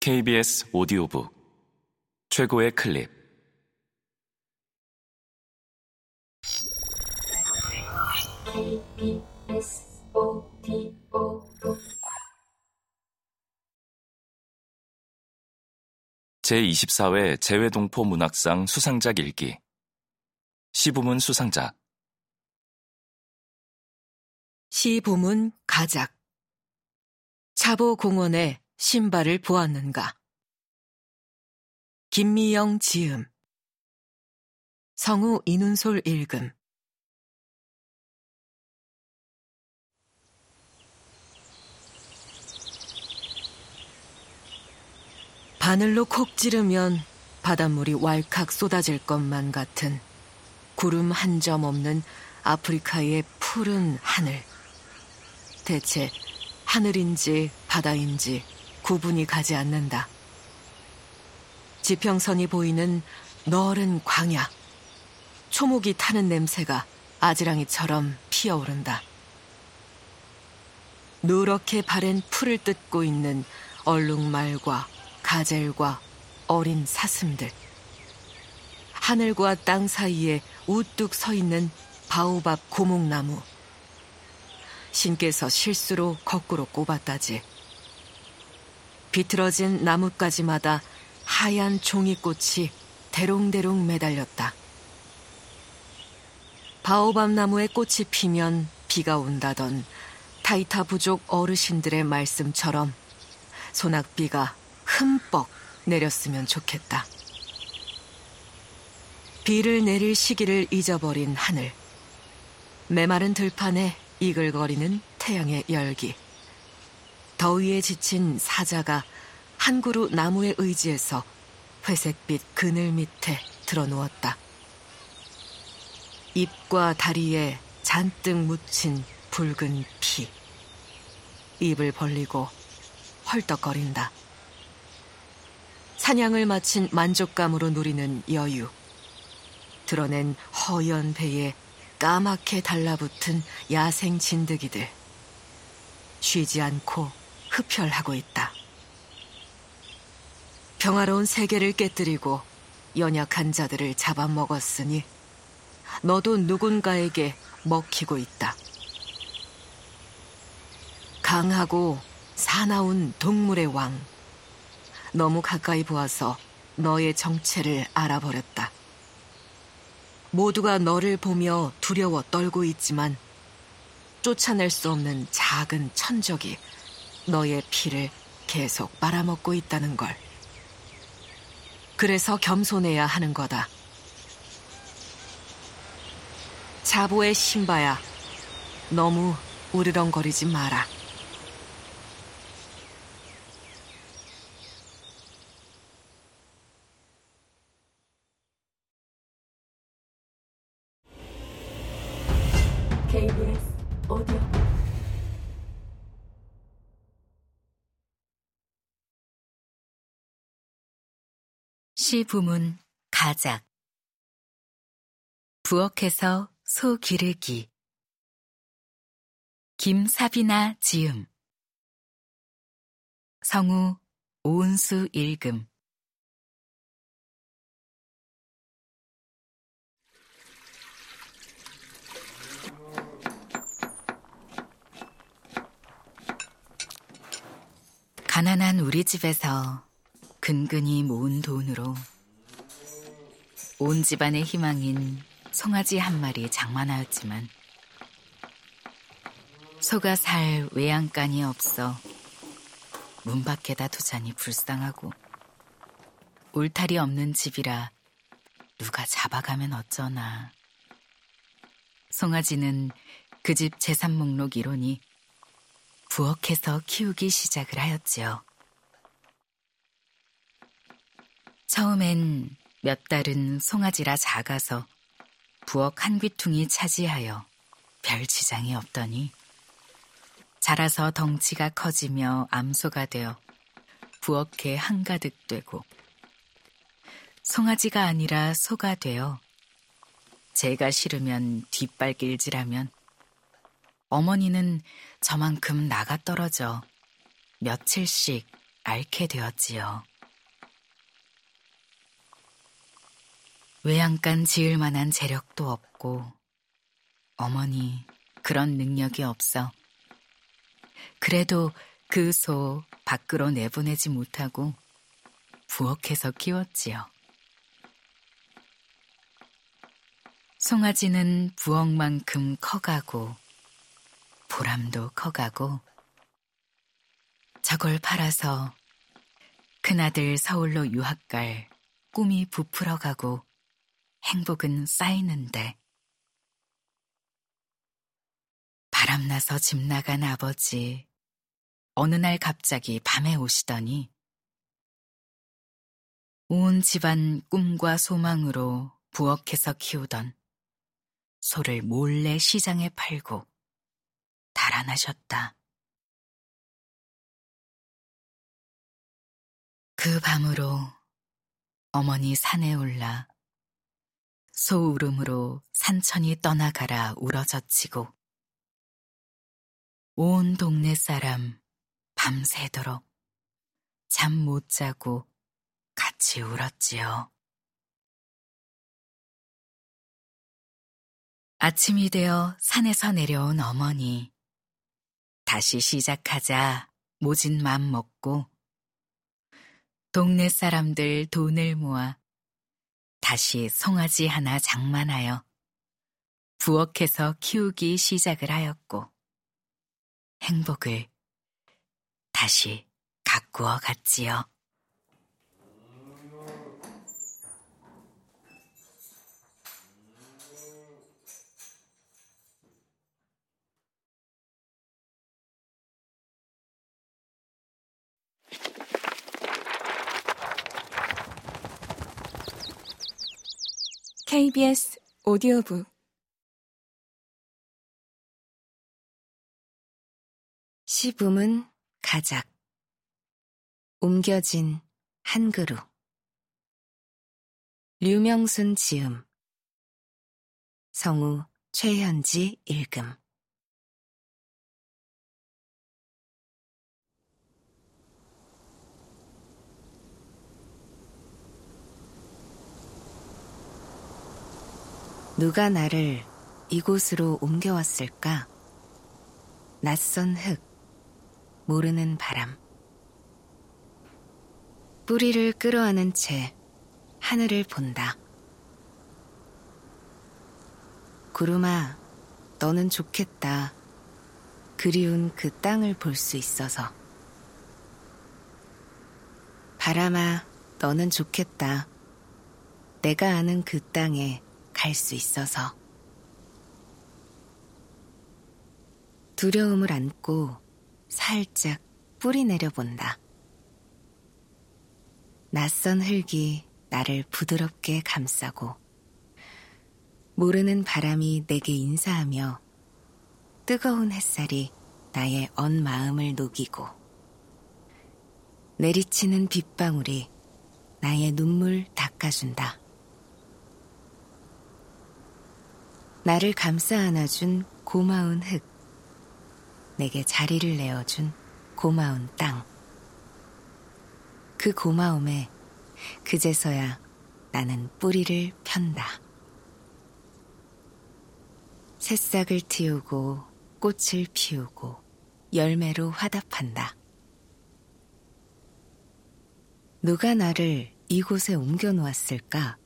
KBS 오디오북. 최고의 클립. KBS 오디오북. 제24회 재외동포 문학상 수상작 일기. 시부문 수상작 시부문 가작. 차보공원에 신발을 보았는가? 김미영 지음. 성우 이눈솔 읽음. 바늘로 콕 찌르면 바닷물이 왈칵 쏟아질 것만 같은 구름 한 점 없는 아프리카의 푸른 하늘. 대체 하늘인지 바다인지 구분이 가지 않는다. 지평선이 보이는 너른 광야. 초목이 타는 냄새가 아지랑이처럼 피어오른다. 누렇게 바랜 풀을 뜯고 있는 얼룩말과 가젤과 어린 사슴들. 하늘과 땅 사이에 우뚝 서 있는 바오밥 고목나무. 신께서 실수로 거꾸로 꼽았다지. 비틀어진 나뭇가지마다 하얀 종이꽃이 대롱대롱 매달렸다. 바오밥 나무에 꽃이 피면 비가 온다던 타이타 부족 어르신들의 말씀처럼 소낙비가 흠뻑 내렸으면 좋겠다. 비를 내릴 시기를 잊어버린 하늘. 메마른 들판에 이글거리는 태양의 열기. 더위에 지친 사자가 한 그루 나무에 의지해서 회색빛 그늘 밑에 드러누웠다. 입과 다리에 잔뜩 묻힌 붉은 피. 입을 벌리고 헐떡거린다. 사냥을 마친 만족감으로 누리는 여유. 드러낸 허연 배에 까맣게 달라붙은 야생 진드기들. 쉬지 않고 흡혈하고 있다. 평화로운 세계를 깨뜨리고 연약한 자들을 잡아먹었으니 너도 누군가에게 먹히고 있다. 강하고 사나운 동물의 왕. 너무 가까이 보아서 너의 정체를 알아버렸다. 모두가 너를 보며 두려워 떨고 있지만 쫓아낼 수 없는 작은 천적이 너의 피를 계속 빨아먹고 있다는 걸. 그래서 겸손해야 하는 거다. 자보의 신바야, 너무 우르렁거리지 마라. KBS 오디오 시 부문 가작. 부엌에서 소 기르기. 김사비나 지음. 성우 오은수 읽음. 가난한 우리 집에서 근근히 모은 돈으로 온 집안의 희망인 송아지 한 마리 장만하였지만 소가 살 외양간이 없어 문 밖에다 두자니 불쌍하고 울타리 없는 집이라 누가 잡아가면 어쩌나. 송아지는 그 집 재산 목록 이론이 부엌에서 키우기 시작을 하였지요. 처음엔 몇 달은 송아지라 작아서 부엌 한 귀퉁이 차지하여 별 지장이 없더니 자라서 덩치가 커지며 암소가 되어 부엌에 한가득 되고 송아지가 아니라 소가 되어 제가 싫으면 뒷발길질하면 어머니는 저만큼 나가 떨어져 며칠씩 앓게 되었지요. 외양간 지을 만한 재력도 없고 어머니 그런 능력이 없어. 그래도 그 소 밖으로 내보내지 못하고 부엌에서 키웠지요. 송아지는 부엌만큼 커가고 보람도 커가고 저걸 팔아서 큰아들 서울로 유학 갈 꿈이 부풀어가고 행복은 쌓이는데 바람나서 집 나간 아버지 어느 날 갑자기 밤에 오시더니 온 집안 꿈과 소망으로 부엌에서 키우던 소를 몰래 시장에 팔고 달아나셨다. 그 밤으로 어머니 산에 올라 소 울음으로 산천이 떠나가라 울어젖히고 온 동네 사람 밤새도록 잠 못 자고 같이 울었지요. 아침이 되어 산에서 내려온 어머니. 다시 시작하자 모진 맘 먹고 동네 사람들 돈을 모아 다시 송아지 하나 장만하여 부엌에서 키우기 시작을 하였고 행복을 다시 가꾸어 갔지요. KBS 오디오북. 시붐은 가작. 옮겨진 한 그루. 류명순 지음. 성우 최현지 읽음 누가 나를 이곳으로 옮겨왔을까? 낯선 흙, 모르는 바람. 뿌리를 끌어안은 채 하늘을 본다. 구름아, 너는 좋겠다. 그리운 그 땅을 볼 수 있어서. 바람아, 너는 좋겠다. 내가 아는 그 땅에 갈 수 있어서. 두려움을 안고 살짝 뿌리 내려본다. 낯선 흙이 나를 부드럽게 감싸고 모르는 바람이 내게 인사하며 뜨거운 햇살이 나의 언 마음을 녹이고 내리치는 빗방울이 나의 눈물 닦아준다. 나를 감싸 안아준 고마운 흙, 내게 자리를 내어준 고마운 땅. 그 고마움에 그제서야 나는 뿌리를 편다. 새싹을 틔우고 꽃을 피우고 열매로 화답한다. 누가 나를 이곳에 옮겨 놓았을까?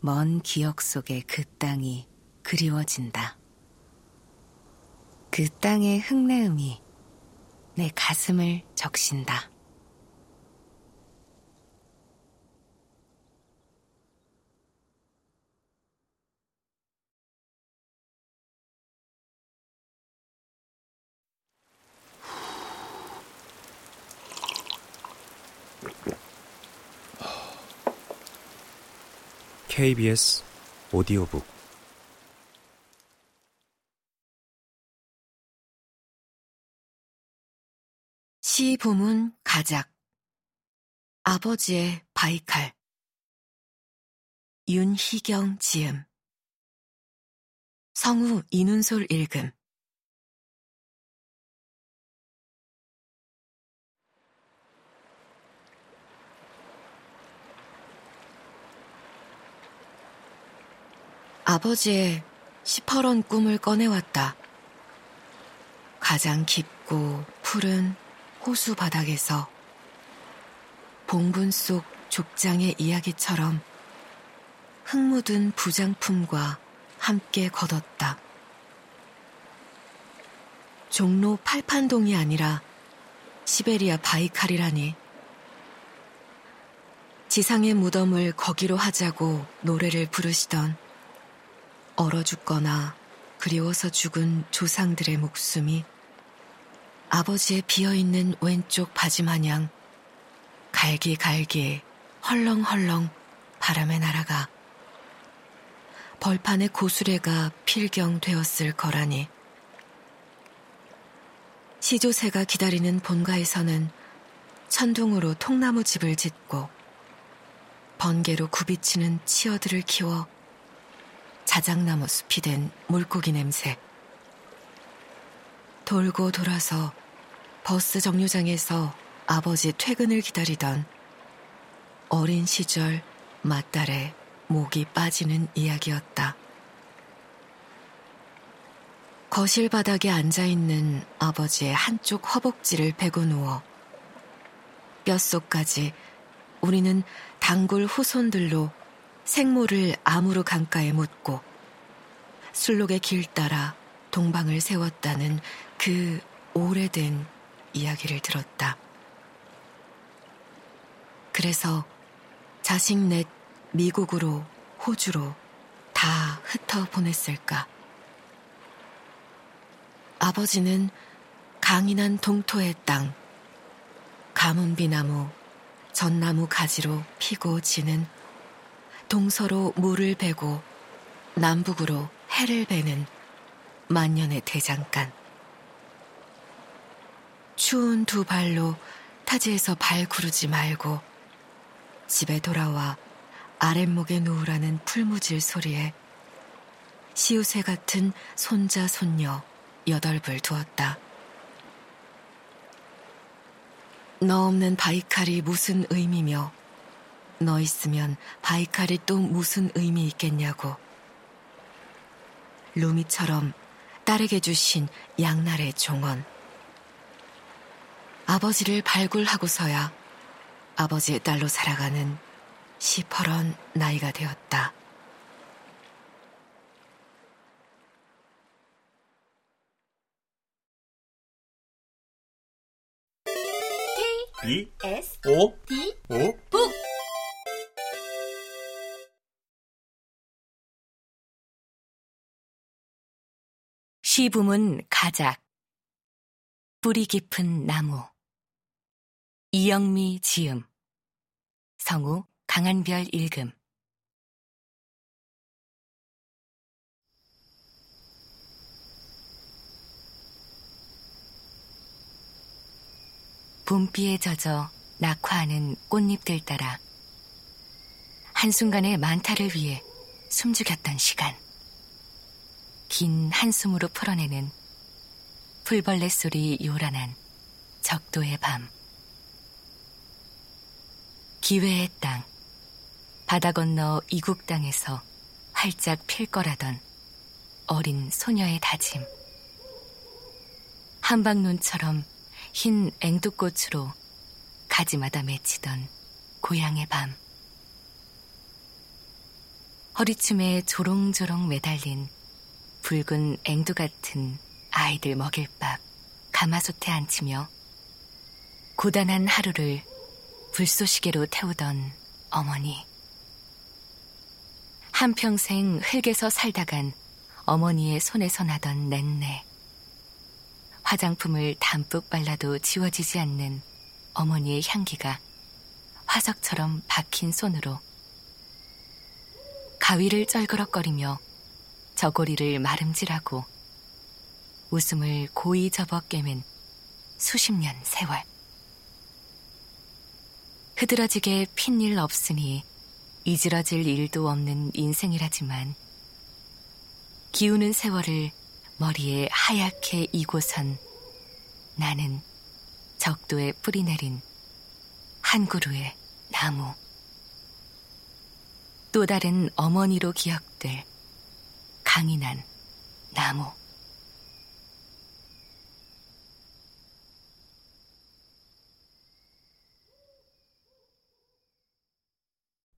먼 기억 속의 그 땅이 그리워진다. 그 땅의 흙내음이 내 가슴을 적신다. KBS 오디오북. 시부문 가작. 아버지의 바이칼. 윤희경 지음. 성우 이눈솔 읽음 아버지의 시퍼런 꿈을 꺼내왔다. 가장 깊고 푸른 호수 바닥에서 봉분 속 족장의 이야기처럼 흙 묻은 부장품과 함께 걷었다. 종로 팔판동이 아니라 시베리아 바이칼이라니. 지상의 무덤을 거기로 하자고 노래를 부르시던 얼어 죽거나 그리워서 죽은 조상들의 목숨이 아버지의 비어있는 왼쪽 바지 마냥 갈기갈기 헐렁헐렁 바람에 날아가 벌판의 고수레가 필경되었을 거라니. 시조새가 기다리는 본가에서는 천둥으로 통나무 집을 짓고 번개로 굽이치는 치어들을 키워 자작나무 숲이 된 물고기 냄새. 돌고 돌아서 버스 정류장에서 아버지 퇴근을 기다리던 어린 시절 맞달에 목이 빠지는 이야기였다. 거실 바닥에 앉아 있는 아버지의 한쪽 허벅지를 베고 누워 뼛속까지 우리는 단골 후손들로 생모를 암으로 강가에 묻고 술록의 길 따라 동방을 세웠다는 그 오래된 이야기를 들었다. 그래서 자식 넷 미국으로 호주로 다 흩어 보냈을까? 아버지는 강인한 동토의 땅, 가문비나무, 전나무 가지로 피고 지는 동서로 물을 베고 남북으로 해를 베는 만년의 대장간. 추운 두 발로 타지에서 발 구르지 말고 집에 돌아와 아랫목에 누우라는 풀무질 소리에 시우새 같은 손자 손녀 여덟불 두었다. 너 없는 바이칼이 무슨 의미며 너 있으면 바이칼이 또 무슨 의미 있겠냐고. 루미처럼 딸에게 주신 양날의 종언. 아버지를 발굴하고서야 아버지의 딸로 살아가는 시퍼런 나이가 되었다. 이 S 오 D 오북 시부문 가작 뿌리 깊은 나무 이영미 지음 성우 강한별 읽음 봄비에 젖어 낙화하는 꽃잎들 따라 한순간의 만타를 위해 숨죽였던 시간. 긴 한숨으로 풀어내는 풀벌레 소리 요란한 적도의 밤. 기회의 땅, 바다 건너 이국 땅에서 활짝 필 거라던 어린 소녀의 다짐. 한방눈처럼 흰 앵두꽃으로 가지마다 맺히던 고향의 밤. 허리춤에 조롱조롱 매달린 붉은 앵두 같은 아이들 먹일 밥 가마솥에 앉히며 고단한 하루를 불쏘시개로 태우던 어머니. 한평생 흙에서 살다간 어머니의 손에서 나던 낸내. 화장품을 담뿍 발라도 지워지지 않는 어머니의 향기가 화석처럼 박힌 손으로 가위를 쩔그럭거리며 저고리를 마름질하고 웃음을 고이 접어 깨맨 수십 년 세월. 흐드러지게 핀 일 없으니 이지러질 일도 없는 인생이라지만 기우는 세월을 머리에 하얗게 이고선 나는 적도에 뿌리 내린 한 그루의 나무. 또 다른 어머니로 기억될 강인한 나무.